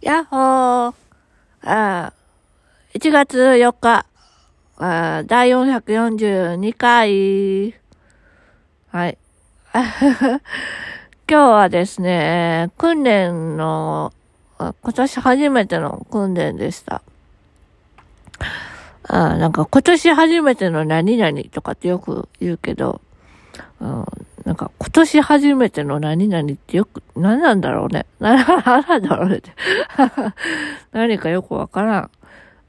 やっほー。あ1月4日、あ第442回。はい。今日はですね、訓練の、今年初めての訓練でした。あなんか今年初めての何々とかってよく言うけど、うん、なんか今年初めての何々ってよく、何なんだろうね。何なんだろうねって。何かよくわからん。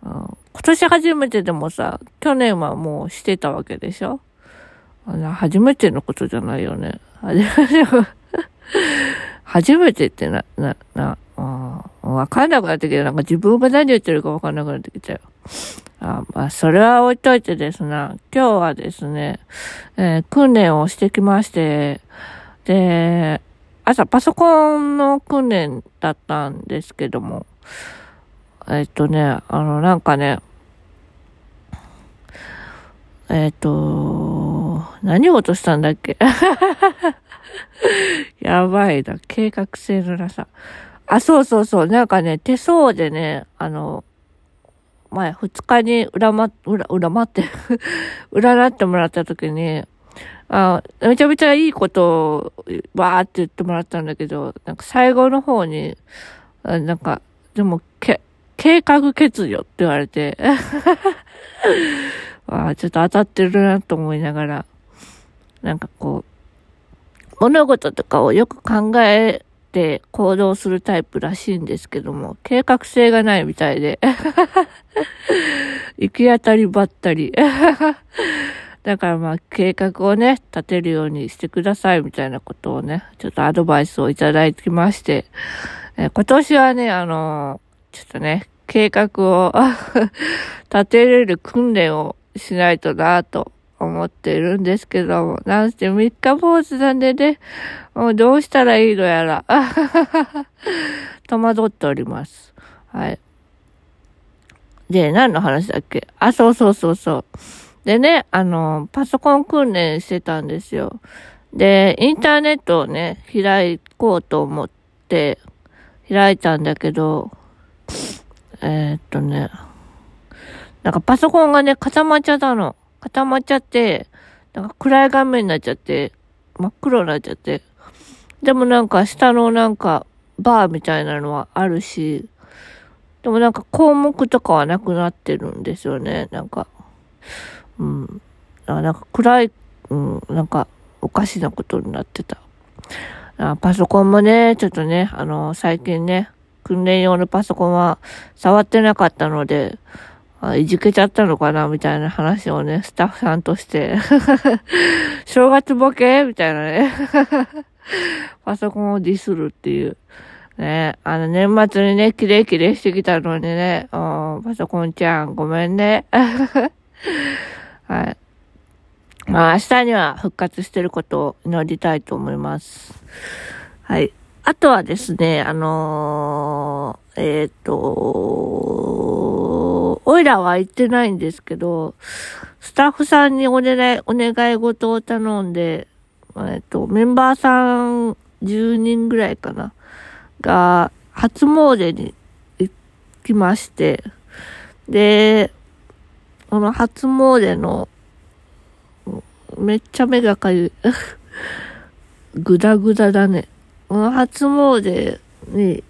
うん、今年初めてでもさ、去年はもうしてたわけでしょ？初めてのことじゃないよね。初めて、初めてってな、な、な、わかんなくなってきて、なんか自分が何言ってるかわかんなくなってきたよ。あまあ、それは置いといてですな、今日はですね、えー、訓練をしてきまして、で、朝パソコンの訓練だったんですけども、えっとね、あの、なんかね、えっと、何を落としたんだっけ？やばいな、計画性のなさ。あ、そうそうそう、なんかね、手相でね、あの、前、二日に裏ま、裏、裏まって 占ってもらった時に、あめちゃめちゃいいことをわーって言ってもらったんだけど、なんか最後の方に、あなんか、でも、け、計画欠如って言われて、あちょっと当たってるなと思いながら、なんかこう、物事とかをよく考えて行動するタイプらしいんですけども、計画性がないみたいで。行き当たりばったり。だからまあ計画をね、立てるようにしてくださいみたいなことをね、ちょっとアドバイスをいただきまして、え今年はね、あのー、ちょっとね、計画を 立てれる訓練をしないとなと思っているんですけども、なんせ三日坊主なんでね、もうどうしたらいいのやら、戸惑っております。はい。で、何の話だっけ？あ、そうそうそうそう。でね、あの、パソコン訓練してたんですよ。で、インターネットをね、開こうと思って、開いたんだけど、えー、っとね、なんかパソコンがね、固まっちゃったの。固まっちゃって、なんか暗い画面になっちゃって、真っ黒になっちゃって。でもなんか下のなんかバーみたいなのはあるし、でもなんか項目とかはなくなってるんですよね。なんか、うん。なんか暗い、うん、なんかおかしなことになってた。パソコンもね、ちょっとね、あの、最近ね、訓練用のパソコンは触ってなかったので、あいじけちゃったのかなみたいな話をね、スタッフさんとして 正月ボケみたいなね パソコンをディスるっていう。ね、あの、年末にね、キレイキレイしてきたのにね、パソコンちゃん、ごめんね。はい。まあ、明日には復活してることを祈りたいと思います。はい。あとはですね、あのー、えっ、ー、と、おいらは言ってないんですけど、スタッフさんにお願い、お願い事を頼んで、えっ、と、メンバーさん10人ぐらいかな。が、初詣に行きまして、で、この初詣の、めっちゃ目がかゆい。ぐだぐだだね。この初詣に、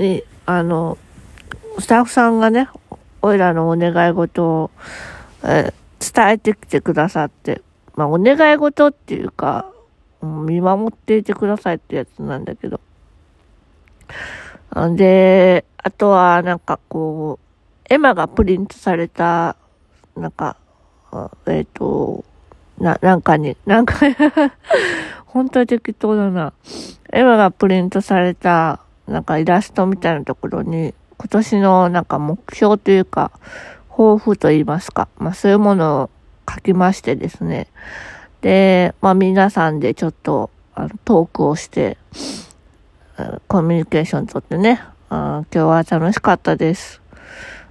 に、あの、スタッフさんがね、おいらのお願い事を、えー、伝えてきてくださって、まあ、お願い事っていうか、見守っていてくださいってやつなんだけど。で、あとはなんかこう、エマがプリントされた、なんか、えっ、ー、と、な、なんかに、なんか 本当に適当だな。エマがプリントされた、なんかイラストみたいなところに、今年のなんか目標というか、抱負と言いますか、まあそういうものを書きましてですね。で、まあ皆さんでちょっと、あの、トークをして、コミュニケーションとってね、あ今日は楽しかったです。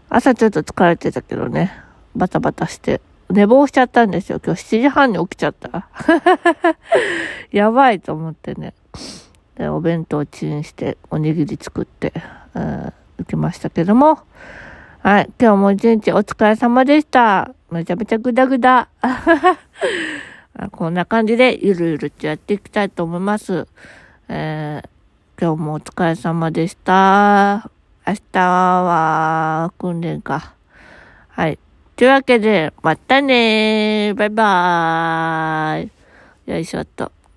朝ちょっと疲れてたけどね、バタバタして、寝坊しちゃったんですよ。今日7時半に起きちゃった。やばいと思ってね。で、お弁当チンして、おにぎり作って、うん、行きましたけども、はい、今日も一日お疲れ様でした。めちゃめちゃグダグダ。こんな感じでゆるゆるとやっていきたいと思います。えー、今日もお疲れ様でした。明日は訓練か。はい。というわけで、またねー。バイバーイ。よいしょっと。